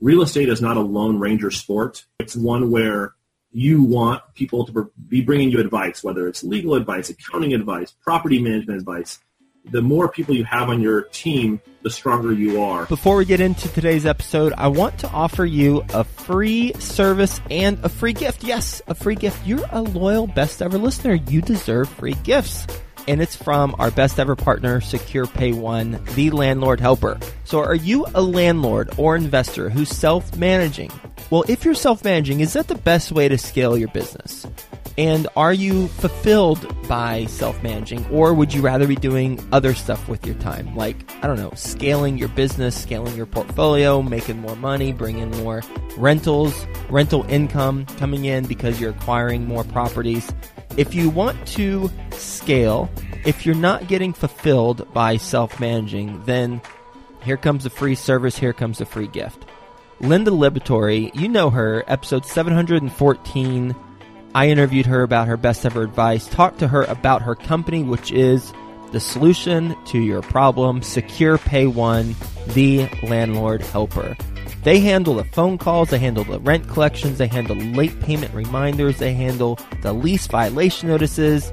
real estate is not a lone ranger sport. It's one where you want people to be bringing you advice, whether it's legal advice, accounting advice, property management advice. The more people you have on your team, the stronger you are. Before we get into today's episode, I want to offer you a free service and a free gift. Yes, a free gift. You're a loyal best ever listener. You deserve free gifts and it's from our best ever partner, Secure Pay One, the landlord helper. So are you a landlord or investor who's self-managing? Well, if you're self-managing, is that the best way to scale your business? And are you fulfilled by self-managing or would you rather be doing other stuff with your time? Like, I don't know, scaling your business, scaling your portfolio, making more money, bringing more rentals, rental income coming in because you're acquiring more properties. If you want to scale, if you're not getting fulfilled by self managing, then here comes a free service, here comes a free gift. Linda Liberatore, you know her, episode 714. I interviewed her about her best ever advice, talked to her about her company, which is the solution to your problem, Secure Pay One, the landlord helper. They handle the phone calls, they handle the rent collections, they handle late payment reminders, they handle the lease violation notices,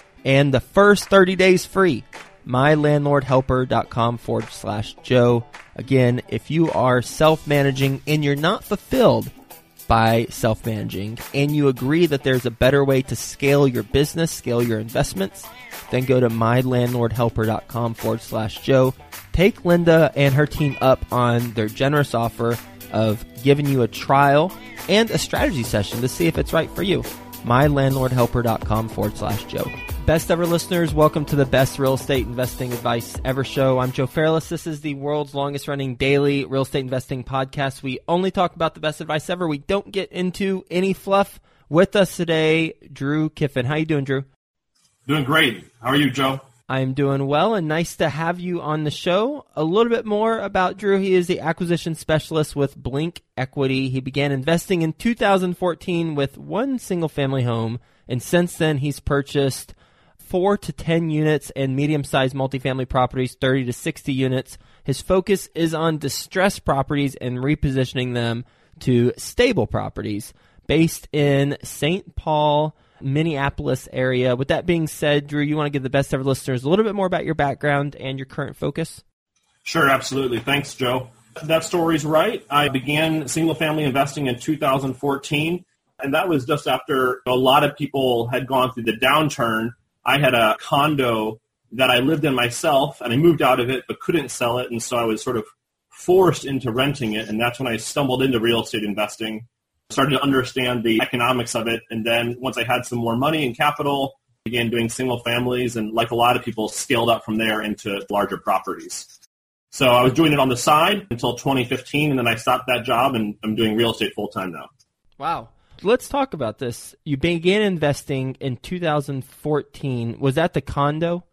and the first 30 days free. mylandlordhelper.com forward slash Joe. Again, if you are self managing and you're not fulfilled by self managing and you agree that there's a better way to scale your business, scale your investments, then go to mylandlordhelper.com forward slash Joe. Take Linda and her team up on their generous offer of giving you a trial and a strategy session to see if it's right for you. mylandlordhelper.com forward slash Joe. Best ever listeners, welcome to the best real estate investing advice ever show. I'm Joe Fairless. This is the world's longest running daily real estate investing podcast. We only talk about the best advice ever. We don't get into any fluff. With us today, Drew Kiffin. How you doing, Drew? Doing great. How are you, Joe? I'm doing well and nice to have you on the show. A little bit more about Drew. He is the acquisition specialist with Blink Equity. He began investing in 2014 with one single family home, and since then he's purchased four to 10 units and medium sized multifamily properties, 30 to 60 units. His focus is on distressed properties and repositioning them to stable properties based in St. Paul, Minneapolis area. With that being said, Drew, you want to give the best ever listeners a little bit more about your background and your current focus? Sure, absolutely. Thanks, Joe. That story's right. I began single family investing in 2014, and that was just after a lot of people had gone through the downturn. I had a condo that I lived in myself, and I moved out of it but couldn't sell it, and so I was sort of forced into renting it, and that's when I stumbled into real estate investing started to understand the economics of it. And then once I had some more money and capital, began doing single families and like a lot of people scaled up from there into larger properties. So I was doing it on the side until 2015 and then I stopped that job and I'm doing real estate full time now. Wow. Let's talk about this. You began investing in 2014. Was that the condo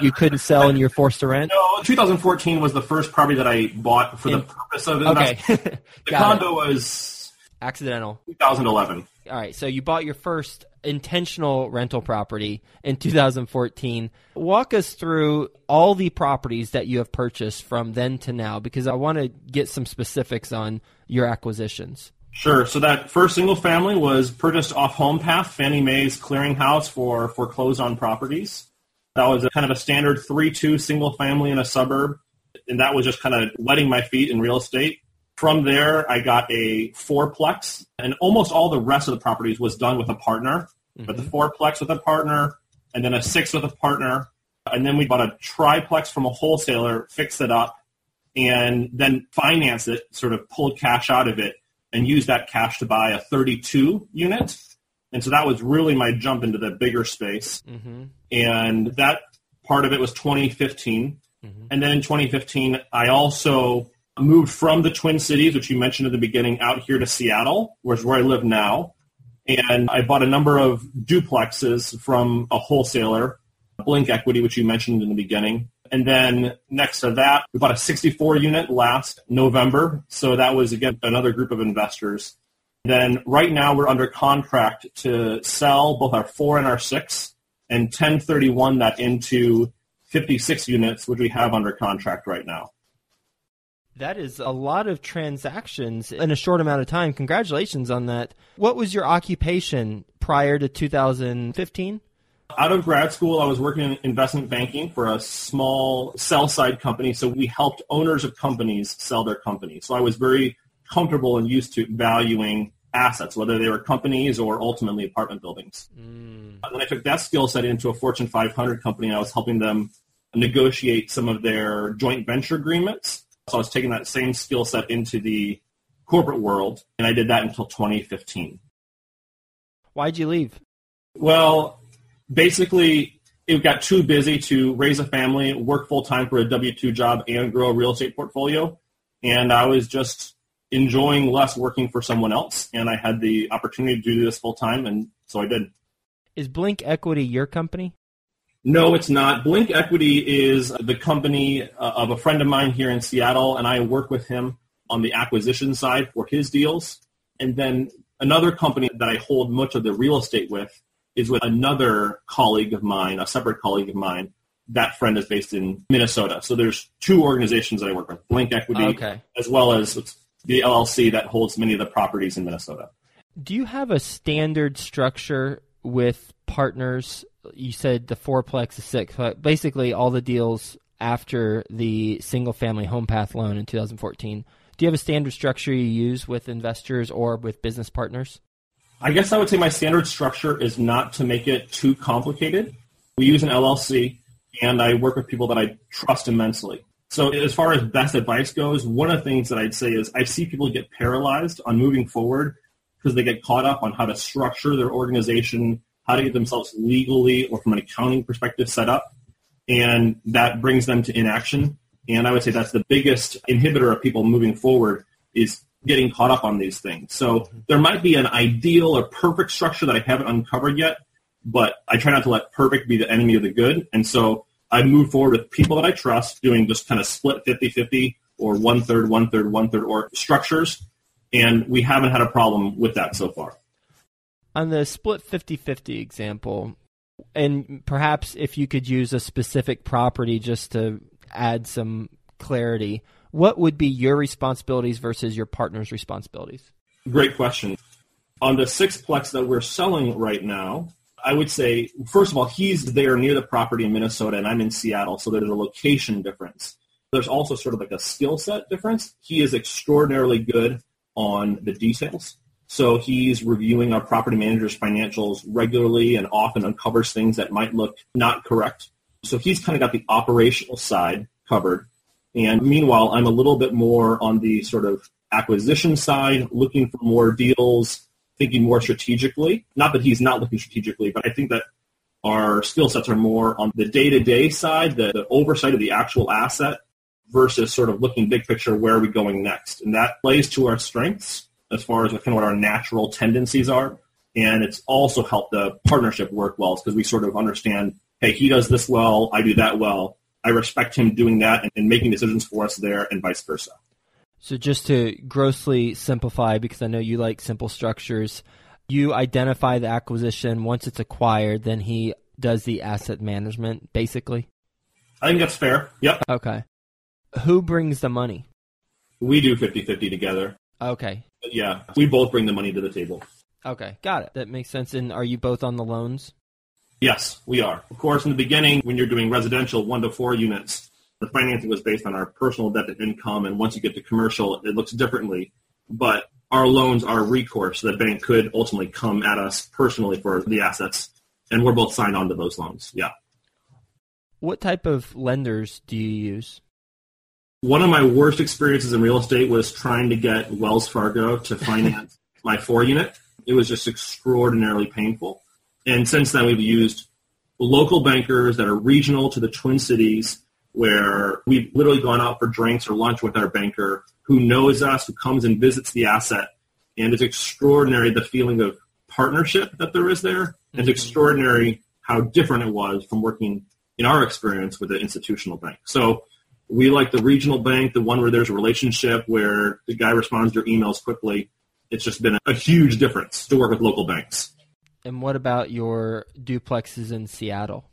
you couldn't sell and you're forced to rent? No, 2014 was the first property that I bought for in, the purpose of investing. Okay. the condo it. was Accidental. 2011. All right, so you bought your first intentional rental property in 2014. Walk us through all the properties that you have purchased from then to now because I want to get some specifics on your acquisitions. Sure. So that first single family was purchased off HomePath, Fannie Mae's clearinghouse for foreclosed on properties. That was a kind of a standard 3-2 single family in a suburb. And that was just kind of wetting my feet in real estate. From there, I got a fourplex, and almost all the rest of the properties was done with a partner. Mm-hmm. But the mm-hmm. fourplex with a partner, and then a six with a partner, and then we bought a triplex from a wholesaler, fix it up, and then finance it, sort of pulled cash out of it, and use that cash to buy a 32 unit. And so that was really my jump into the bigger space. Mm-hmm. And that part of it was 2015. Mm-hmm. And then in 2015, I also moved from the Twin Cities, which you mentioned at the beginning, out here to Seattle, which is where I live now. And I bought a number of duplexes from a wholesaler, Blink Equity, which you mentioned in the beginning. And then next to that, we bought a 64 unit last November. So that was, again, another group of investors. Then right now we're under contract to sell both our four and our six and 1031 that into 56 units, which we have under contract right now. That is a lot of transactions in a short amount of time. Congratulations on that. What was your occupation prior to 2015? Out of grad school, I was working in investment banking for a small sell side company. So we helped owners of companies sell their companies. So I was very comfortable and used to valuing assets, whether they were companies or ultimately apartment buildings. Mm. And then I took that skill set into a Fortune 500 company. And I was helping them negotiate some of their joint venture agreements so I was taking that same skill set into the corporate world, and I did that until 2015. Why'd you leave? Well, basically, it got too busy to raise a family, work full time for a W 2 job, and grow a real estate portfolio. And I was just enjoying less working for someone else, and I had the opportunity to do this full time, and so I did. Is Blink Equity your company? No, it's not. Blink Equity is the company uh, of a friend of mine here in Seattle, and I work with him on the acquisition side for his deals. And then another company that I hold much of the real estate with is with another colleague of mine, a separate colleague of mine. That friend is based in Minnesota. So there's two organizations that I work with, Blink Equity, okay. as well as the LLC that holds many of the properties in Minnesota. Do you have a standard structure with partners you said the fourplex, the six, but basically all the deals after the single family HomePath loan in 2014. Do you have a standard structure you use with investors or with business partners? I guess I would say my standard structure is not to make it too complicated. We use an LLC, and I work with people that I trust immensely. So as far as best advice goes, one of the things that I'd say is I see people get paralyzed on moving forward because they get caught up on how to structure their organization how to get themselves legally or from an accounting perspective set up, and that brings them to inaction. And I would say that's the biggest inhibitor of people moving forward is getting caught up on these things. So there might be an ideal or perfect structure that I haven't uncovered yet, but I try not to let perfect be the enemy of the good. And so I move forward with people that I trust, doing just kind of split 50-50 or one-third, one-third, one-third or structures. And we haven't had a problem with that so far on the split 50-50 example, and perhaps if you could use a specific property just to add some clarity, what would be your responsibilities versus your partner's responsibilities? Great question. On the sixplex that we're selling right now, I would say, first of all, he's there near the property in Minnesota and I'm in Seattle, so there's a location difference. There's also sort of like a skill set difference. He is extraordinarily good on the details. So he's reviewing our property manager's financials regularly and often uncovers things that might look not correct. So he's kind of got the operational side covered. And meanwhile, I'm a little bit more on the sort of acquisition side, looking for more deals, thinking more strategically. Not that he's not looking strategically, but I think that our skill sets are more on the day-to-day side, the, the oversight of the actual asset versus sort of looking big picture, where are we going next? And that plays to our strengths as far as kind of what our natural tendencies are. And it's also helped the partnership work well because we sort of understand, hey, he does this well, I do that well. I respect him doing that and, and making decisions for us there and vice versa. So just to grossly simplify, because I know you like simple structures, you identify the acquisition. Once it's acquired, then he does the asset management, basically? I think that's fair. Yep. Okay. Who brings the money? We do 50-50 together. Okay. Yeah, we both bring the money to the table. Okay, got it. That makes sense. And are you both on the loans? Yes, we are. Of course, in the beginning, when you're doing residential one to four units, the financing was based on our personal debt to income, and once you get to commercial, it looks differently. But our loans are recourse. The bank could ultimately come at us personally for the assets, and we're both signed on to those loans. Yeah. What type of lenders do you use? One of my worst experiences in real estate was trying to get Wells Fargo to finance my four unit. It was just extraordinarily painful. And since then, we've used local bankers that are regional to the Twin Cities where we've literally gone out for drinks or lunch with our banker who knows us, who comes and visits the asset. And it's extraordinary the feeling of partnership that there is there. Mm-hmm. It's extraordinary how different it was from working in our experience with an institutional bank. So we like the regional bank, the one where there's a relationship where the guy responds to your emails quickly. It's just been a huge difference to work with local banks. And what about your duplexes in Seattle?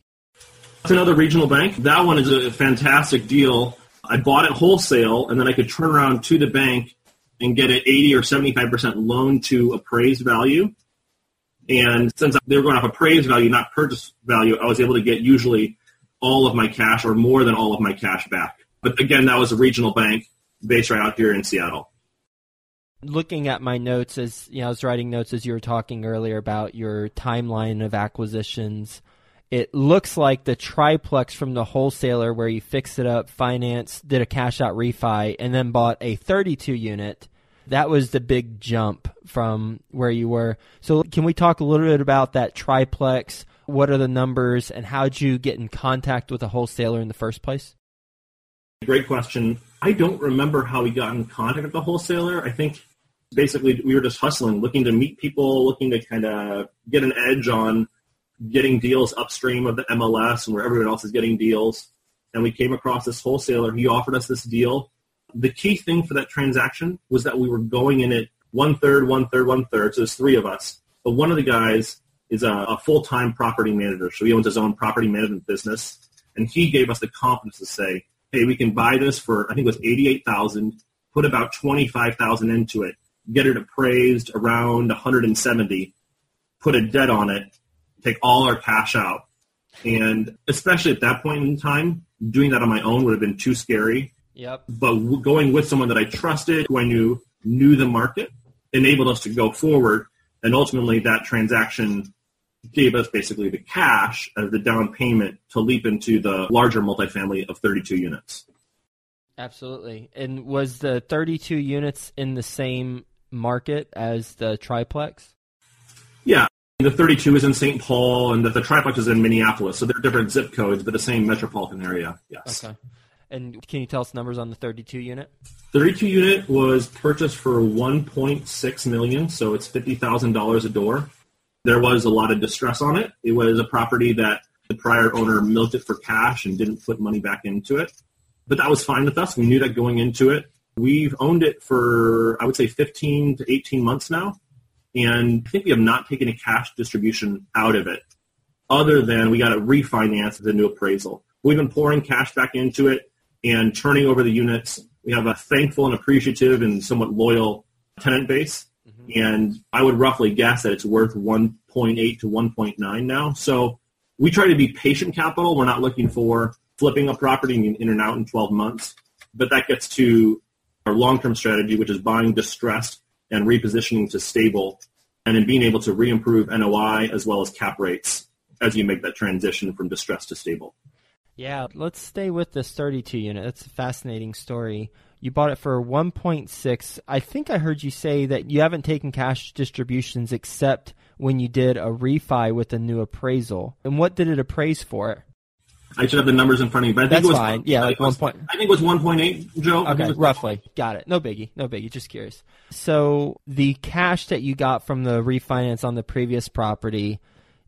It's another regional bank. That one is a fantastic deal. I bought it wholesale, and then I could turn around to the bank and get an 80 or 75% loan to appraised value. And since they were going off appraised value, not purchase value, I was able to get usually all of my cash or more than all of my cash back. But again, that was a regional bank based right out here in Seattle. Looking at my notes as you know, I was writing notes as you were talking earlier about your timeline of acquisitions it looks like the triplex from the wholesaler where you fixed it up, finance, did a cash out refi, and then bought a 32 unit. That was the big jump from where you were. So, can we talk a little bit about that triplex? What are the numbers, and how'd you get in contact with a wholesaler in the first place? Great question. I don't remember how we got in contact with the wholesaler. I think basically we were just hustling, looking to meet people, looking to kind of get an edge on getting deals upstream of the MLS and where everyone else is getting deals. And we came across this wholesaler. He offered us this deal. The key thing for that transaction was that we were going in it one third, one third, one third. So there's three of us. But one of the guys is a, a full-time property manager. So he owns his own property management business. And he gave us the confidence to say, hey, we can buy this for, I think it was 88000 put about 25000 into it, get it appraised around 170 put a debt on it, take all our cash out. And especially at that point in time, doing that on my own would have been too scary. Yep. But going with someone that I trusted, who I knew knew the market, enabled us to go forward. And ultimately, that transaction gave us basically the cash as the down payment to leap into the larger multifamily of 32 units. Absolutely. And was the 32 units in the same market as the triplex? Yeah, the 32 is in St. Paul, and the, the triplex is in Minneapolis. So they're different zip codes, but the same metropolitan area. Yes. Okay. And can you tell us numbers on the 32 unit? 32 unit was purchased for 1.6 million, so it's $50,000 a door. There was a lot of distress on it. It was a property that the prior owner milked it for cash and didn't put money back into it. But that was fine with us. We knew that going into it. We've owned it for, I would say, 15 to 18 months now. And I think we have not taken a cash distribution out of it other than we got to refinance the new appraisal. We've been pouring cash back into it and turning over the units. We have a thankful and appreciative and somewhat loyal tenant base. And I would roughly guess that it's worth 1.8 to 1.9 now. So we try to be patient capital. We're not looking for flipping a property in and out in 12 months. But that gets to our long-term strategy, which is buying distressed and repositioning to stable, and in being able to re-improve NOI as well as cap rates as you make that transition from distressed to stable. Yeah, let's stay with this 32 unit. That's a fascinating story. You bought it for 1.6. I think I heard you say that you haven't taken cash distributions except when you did a refi with a new appraisal. And what did it appraise for? I should have the numbers in front of me, but I think That's it was fine. Yeah, like one point. I think it was one point eight, Joe. Okay, roughly. Got it. No biggie. No biggie. Just curious. So the cash that you got from the refinance on the previous property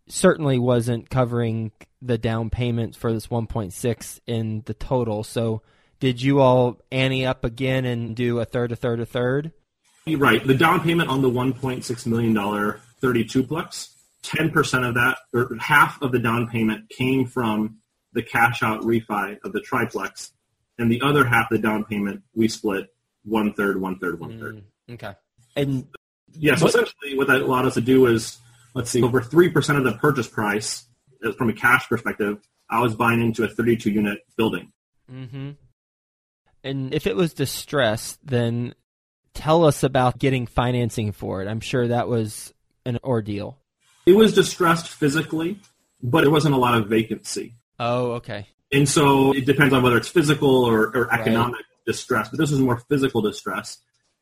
certainly wasn't covering the down payment for this 1.6 in the total. So did you all ante up again and do a third, a third, a third? Right. The down payment on the 1.6 million dollar 32 plex, 10% of that, or half of the down payment came from the cash out refi of the triplex, and the other half of the down payment we split one third, one third, one third. Mm, okay. And yeah, so what, essentially what that allowed us to do is, let's see, over three percent of the purchase price, uh, from a cash perspective, I was buying into a 32 unit building. Mm-hmm. And if it was distressed, then tell us about getting financing for it. I'm sure that was an ordeal. It was distressed physically, but it wasn't a lot of vacancy. Oh, okay. And so it depends on whether it's physical or, or economic right. distress, but this is more physical distress.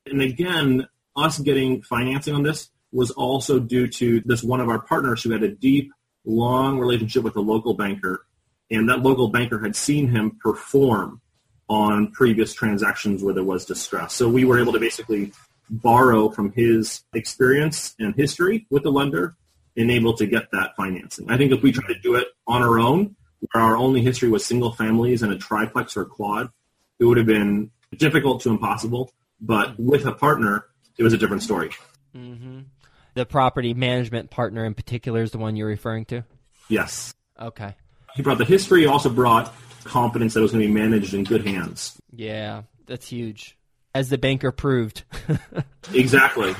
And again, us getting financing on this was also due to this one of our partners who had a deep, long relationship with a local banker and that local banker had seen him perform on previous transactions where there was distress. So we were able to basically borrow from his experience and history with the lender and able to get that financing. I think if we tried to do it on our own, where our only history was single families and a triplex or a quad, it would have been difficult to impossible. But with a partner, it was a different story. Mm-hmm. The property management partner in particular is the one you're referring to? Yes. Okay. He brought the history, he also brought confidence that it was going to be managed in good hands. Yeah, that's huge. As the banker proved. exactly.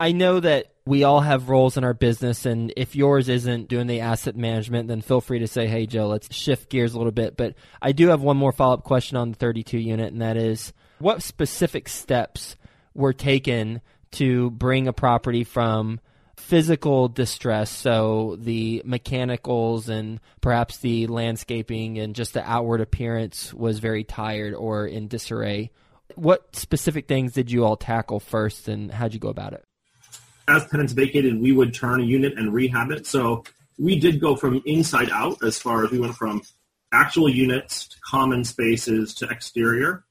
I know that we all have roles in our business, and if yours isn't doing the asset management, then feel free to say, hey, Joe, let's shift gears a little bit. But I do have one more follow up question on the 32 unit, and that is what specific steps were taken to bring a property from physical distress, so the mechanicals and perhaps the landscaping and just the outward appearance was very tired or in disarray. What specific things did you all tackle first, and how'd you go about it? As tenants vacated, we would turn a unit and rehab it. So we did go from inside out as far as we went from actual units to common spaces to exterior.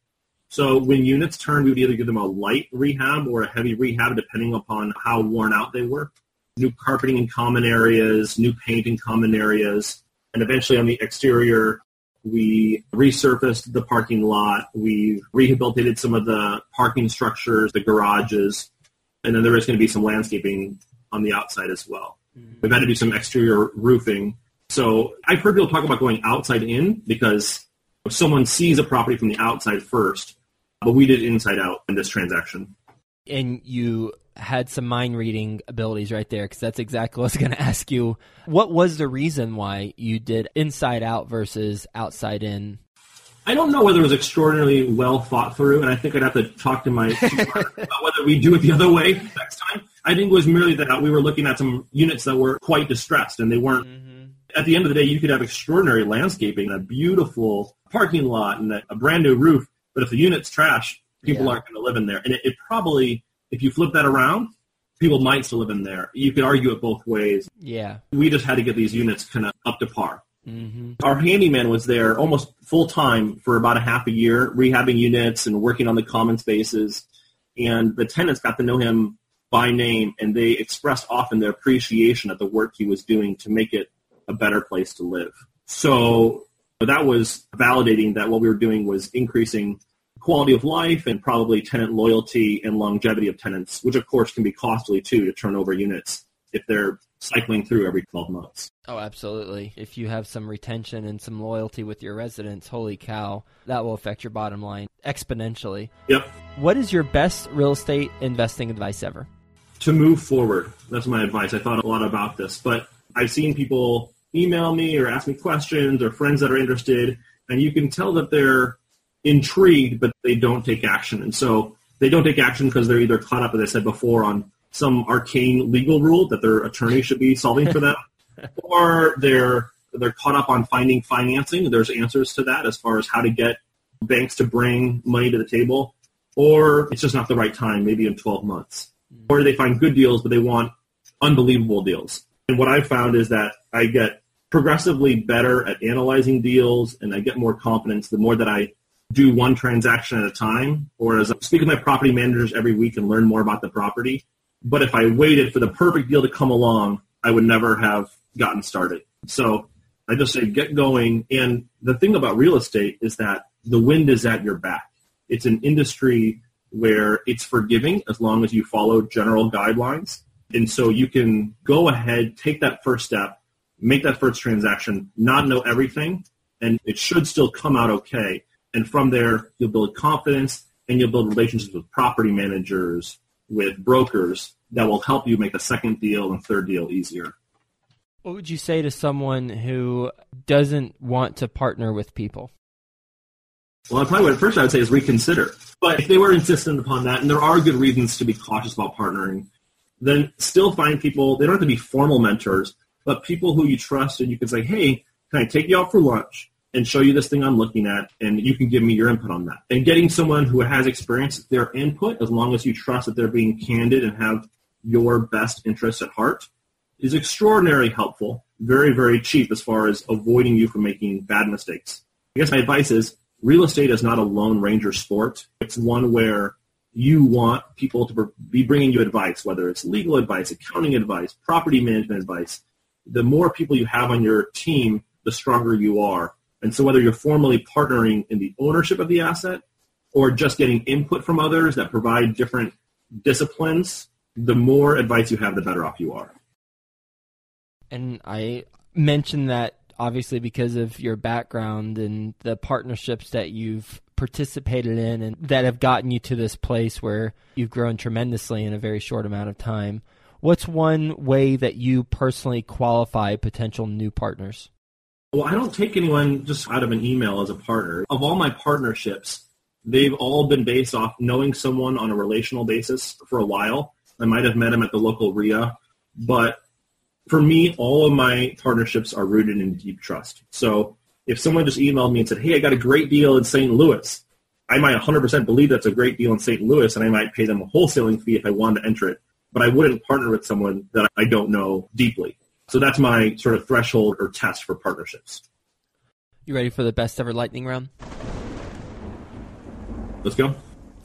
So when units turned, we would either give them a light rehab or a heavy rehab, depending upon how worn out they were new carpeting in common areas, new paint in common areas, and eventually on the exterior, we resurfaced the parking lot. We rehabilitated some of the parking structures, the garages, and then there is going to be some landscaping on the outside as well. Mm-hmm. We've had to do some exterior roofing. So I've heard people talk about going outside in because if someone sees a property from the outside first, but we did inside out in this transaction. And you had some mind reading abilities right there because that's exactly what I was going to ask you. What was the reason why you did inside out versus outside in? I don't know whether it was extraordinarily well thought through, and I think I'd have to talk to my about whether we do it the other way next time. I think it was merely that we were looking at some units that were quite distressed, and they weren't. Mm-hmm. At the end of the day, you could have extraordinary landscaping, a beautiful parking lot, and a brand new roof, but if the unit's trash, people yeah. aren't going to live in there. And it, it probably if you flip that around, people might still live in there. You could argue it both ways. Yeah. We just had to get these units kind of up to par. Mm-hmm. Our handyman was there almost full time for about a half a year, rehabbing units and working on the common spaces. And the tenants got to know him by name, and they expressed often their appreciation of the work he was doing to make it a better place to live. So that was validating that what we were doing was increasing quality of life and probably tenant loyalty and longevity of tenants, which of course can be costly too to turn over units if they're cycling through every 12 months. Oh, absolutely. If you have some retention and some loyalty with your residents, holy cow, that will affect your bottom line exponentially. Yep. What is your best real estate investing advice ever? To move forward. That's my advice. I thought a lot about this, but I've seen people email me or ask me questions or friends that are interested, and you can tell that they're intrigued, but they don't take action. And so they don't take action because they're either caught up, as I said before, on some arcane legal rule that their attorney should be solving for them, or they're they're caught up on finding financing. There's answers to that as far as how to get banks to bring money to the table, or it's just not the right time, maybe in 12 months. Mm-hmm. Or they find good deals, but they want unbelievable deals. And what I've found is that I get progressively better at analyzing deals and I get more confidence the more that I do one transaction at a time, or as I speak with my property managers every week and learn more about the property. But if I waited for the perfect deal to come along, I would never have gotten started. So I just say get going. And the thing about real estate is that the wind is at your back. It's an industry where it's forgiving as long as you follow general guidelines. And so you can go ahead, take that first step, make that first transaction, not know everything, and it should still come out okay. And from there, you'll build confidence and you'll build relationships with property managers, with brokers that will help you make the second deal and third deal easier. What would you say to someone who doesn't want to partner with people? Well, I probably what first I would say is reconsider. But if they were insistent upon that, and there are good reasons to be cautious about partnering, then still find people, they don't have to be formal mentors, but people who you trust and you can say, hey, can I take you out for lunch? and show you this thing I'm looking at, and you can give me your input on that. And getting someone who has experience, their input, as long as you trust that they're being candid and have your best interests at heart, is extraordinarily helpful, very, very cheap as far as avoiding you from making bad mistakes. I guess my advice is real estate is not a lone ranger sport. It's one where you want people to be bringing you advice, whether it's legal advice, accounting advice, property management advice. The more people you have on your team, the stronger you are. And so whether you're formally partnering in the ownership of the asset or just getting input from others that provide different disciplines, the more advice you have, the better off you are. And I mentioned that obviously because of your background and the partnerships that you've participated in and that have gotten you to this place where you've grown tremendously in a very short amount of time. What's one way that you personally qualify potential new partners? Well, I don't take anyone just out of an email as a partner. Of all my partnerships, they've all been based off knowing someone on a relational basis for a while. I might have met him at the local RIA, but for me, all of my partnerships are rooted in deep trust. So if someone just emailed me and said, hey, I got a great deal in St. Louis, I might 100% believe that's a great deal in St. Louis, and I might pay them a wholesaling fee if I wanted to enter it. But I wouldn't partner with someone that I don't know deeply. So that's my sort of threshold or test for partnerships. You ready for the best ever lightning round? Let's go.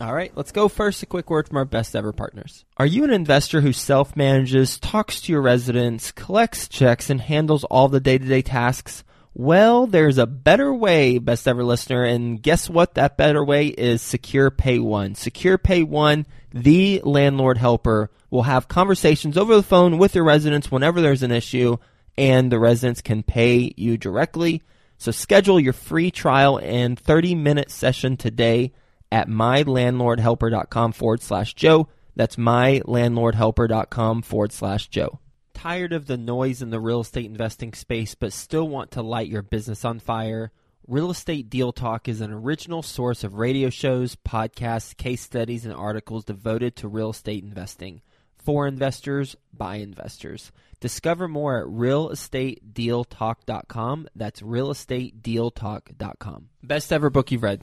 All right, let's go first. A quick word from our best ever partners. Are you an investor who self manages, talks to your residents, collects checks, and handles all the day to day tasks? Well, there's a better way, best ever listener, and guess what? That better way is Secure Pay One. Secure Pay One, the landlord helper, will have conversations over the phone with your residents whenever there's an issue, and the residents can pay you directly. So schedule your free trial and 30 minute session today at mylandlordhelper.com forward slash Joe. That's mylandlordhelper.com forward slash Joe. Tired of the noise in the real estate investing space, but still want to light your business on fire? Real Estate Deal Talk is an original source of radio shows, podcasts, case studies, and articles devoted to real estate investing. For investors, by investors. Discover more at realestatedealtalk.com. That's realestatedealtalk.com. Best ever book you've read.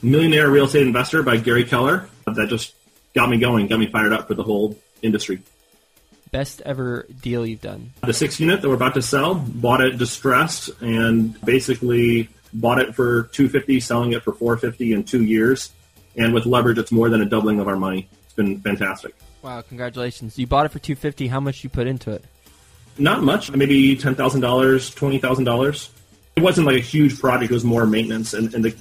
Millionaire Real Estate Investor by Gary Keller. That just got me going, got me fired up for the whole industry. Best ever deal you've done? The six unit that we're about to sell, bought it distressed and basically bought it for 250, selling it for 450 in two years. And with leverage, it's more than a doubling of our money. It's been fantastic. Wow, congratulations. You bought it for 250. How much you put into it? Not much, maybe $10,000, $20,000. It wasn't like a huge project. It was more maintenance. And, and the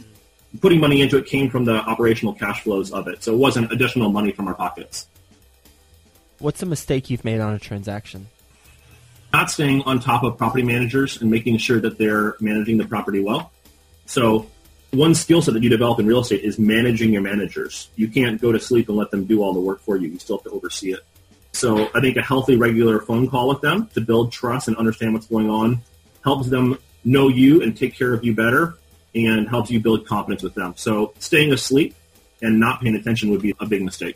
putting money into it came from the operational cash flows of it. So it wasn't additional money from our pockets. What's a mistake you've made on a transaction? Not staying on top of property managers and making sure that they're managing the property well. So one skill set that you develop in real estate is managing your managers. You can't go to sleep and let them do all the work for you. You still have to oversee it. So I think a healthy, regular phone call with them to build trust and understand what's going on helps them know you and take care of you better and helps you build confidence with them. So staying asleep and not paying attention would be a big mistake.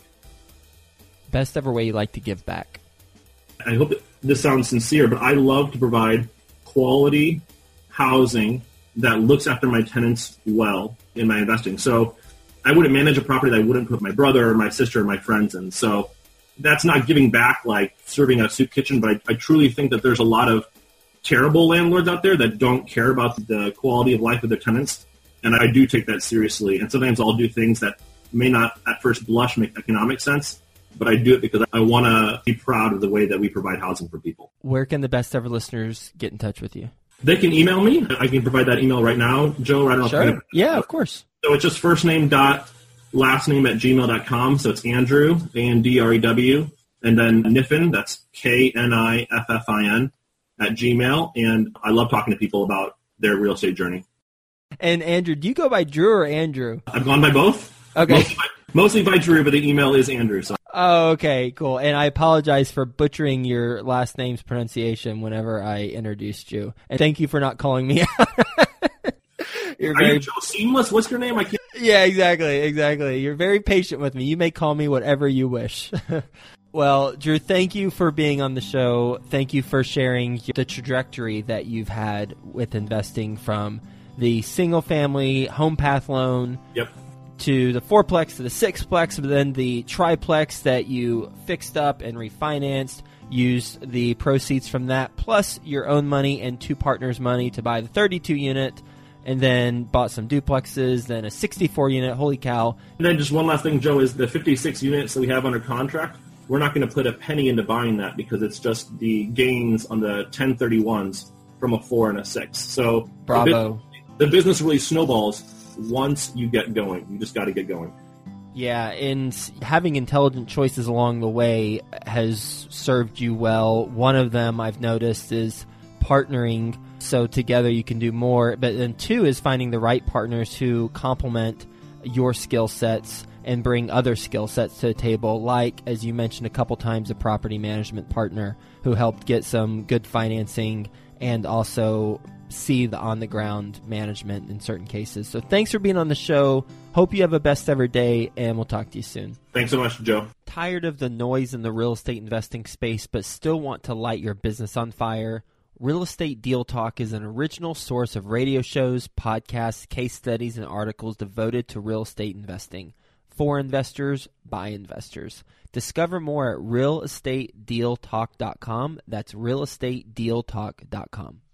Best ever way you like to give back? I hope this sounds sincere, but I love to provide quality housing that looks after my tenants well in my investing. So I wouldn't manage a property that I wouldn't put my brother or my sister or my friends in. So that's not giving back like serving a soup kitchen, but I, I truly think that there's a lot of terrible landlords out there that don't care about the quality of life of their tenants. And I do take that seriously. And sometimes I'll do things that may not at first blush make economic sense, but I do it because I want to be proud of the way that we provide housing for people. Where can the best ever listeners get in touch with you? They can email me. I can provide that email right now. Joe, I don't sure. Yeah, of course. So it's just first name dot last name at gmail.com. So it's Andrew, A-N-D-R-E-W, and then Kniffin, that's K-N-I-F-F-I-N, at Gmail. And I love talking to people about their real estate journey. And Andrew, do you go by Drew or Andrew? I've gone by both. Okay. Mostly by, mostly by Drew, but the email is Andrew. So. Oh, okay, cool. And I apologize for butchering your last name's pronunciation whenever I introduced you. And thank you for not calling me out. You're very... Are you Joe Seamless? What's your name? I can't. Yeah, exactly, exactly. You're very patient with me. You may call me whatever you wish. well, Drew, thank you for being on the show. Thank you for sharing the trajectory that you've had with investing from the single family HomePath loan yep to the fourplex to the sixplex, but then the triplex that you fixed up and refinanced. Used the proceeds from that plus your own money and two partners' money to buy the 32 unit, and then bought some duplexes, then a 64 unit. Holy cow! And then just one last thing, Joe, is the 56 units that we have under contract. We're not going to put a penny into buying that because it's just the gains on the 1031s from a four and a six. So Bravo. The, the business really snowballs once you get going. You just got to get going. Yeah, and having intelligent choices along the way has served you well. One of them I've noticed is partnering so together you can do more. But then two is finding the right partners who complement your skill sets and bring other skill sets to the table, like, as you mentioned a couple times, a property management partner who helped get some good financing and also see the on the ground management in certain cases. So thanks for being on the show. Hope you have a best ever day, and we'll talk to you soon. Thanks so much, Joe. Tired of the noise in the real estate investing space, but still want to light your business on fire? Real Estate Deal Talk is an original source of radio shows, podcasts, case studies, and articles devoted to real estate investing. For investors, by investors. Discover more at realestatedealtalk.com. That's realestatedealtalk.com.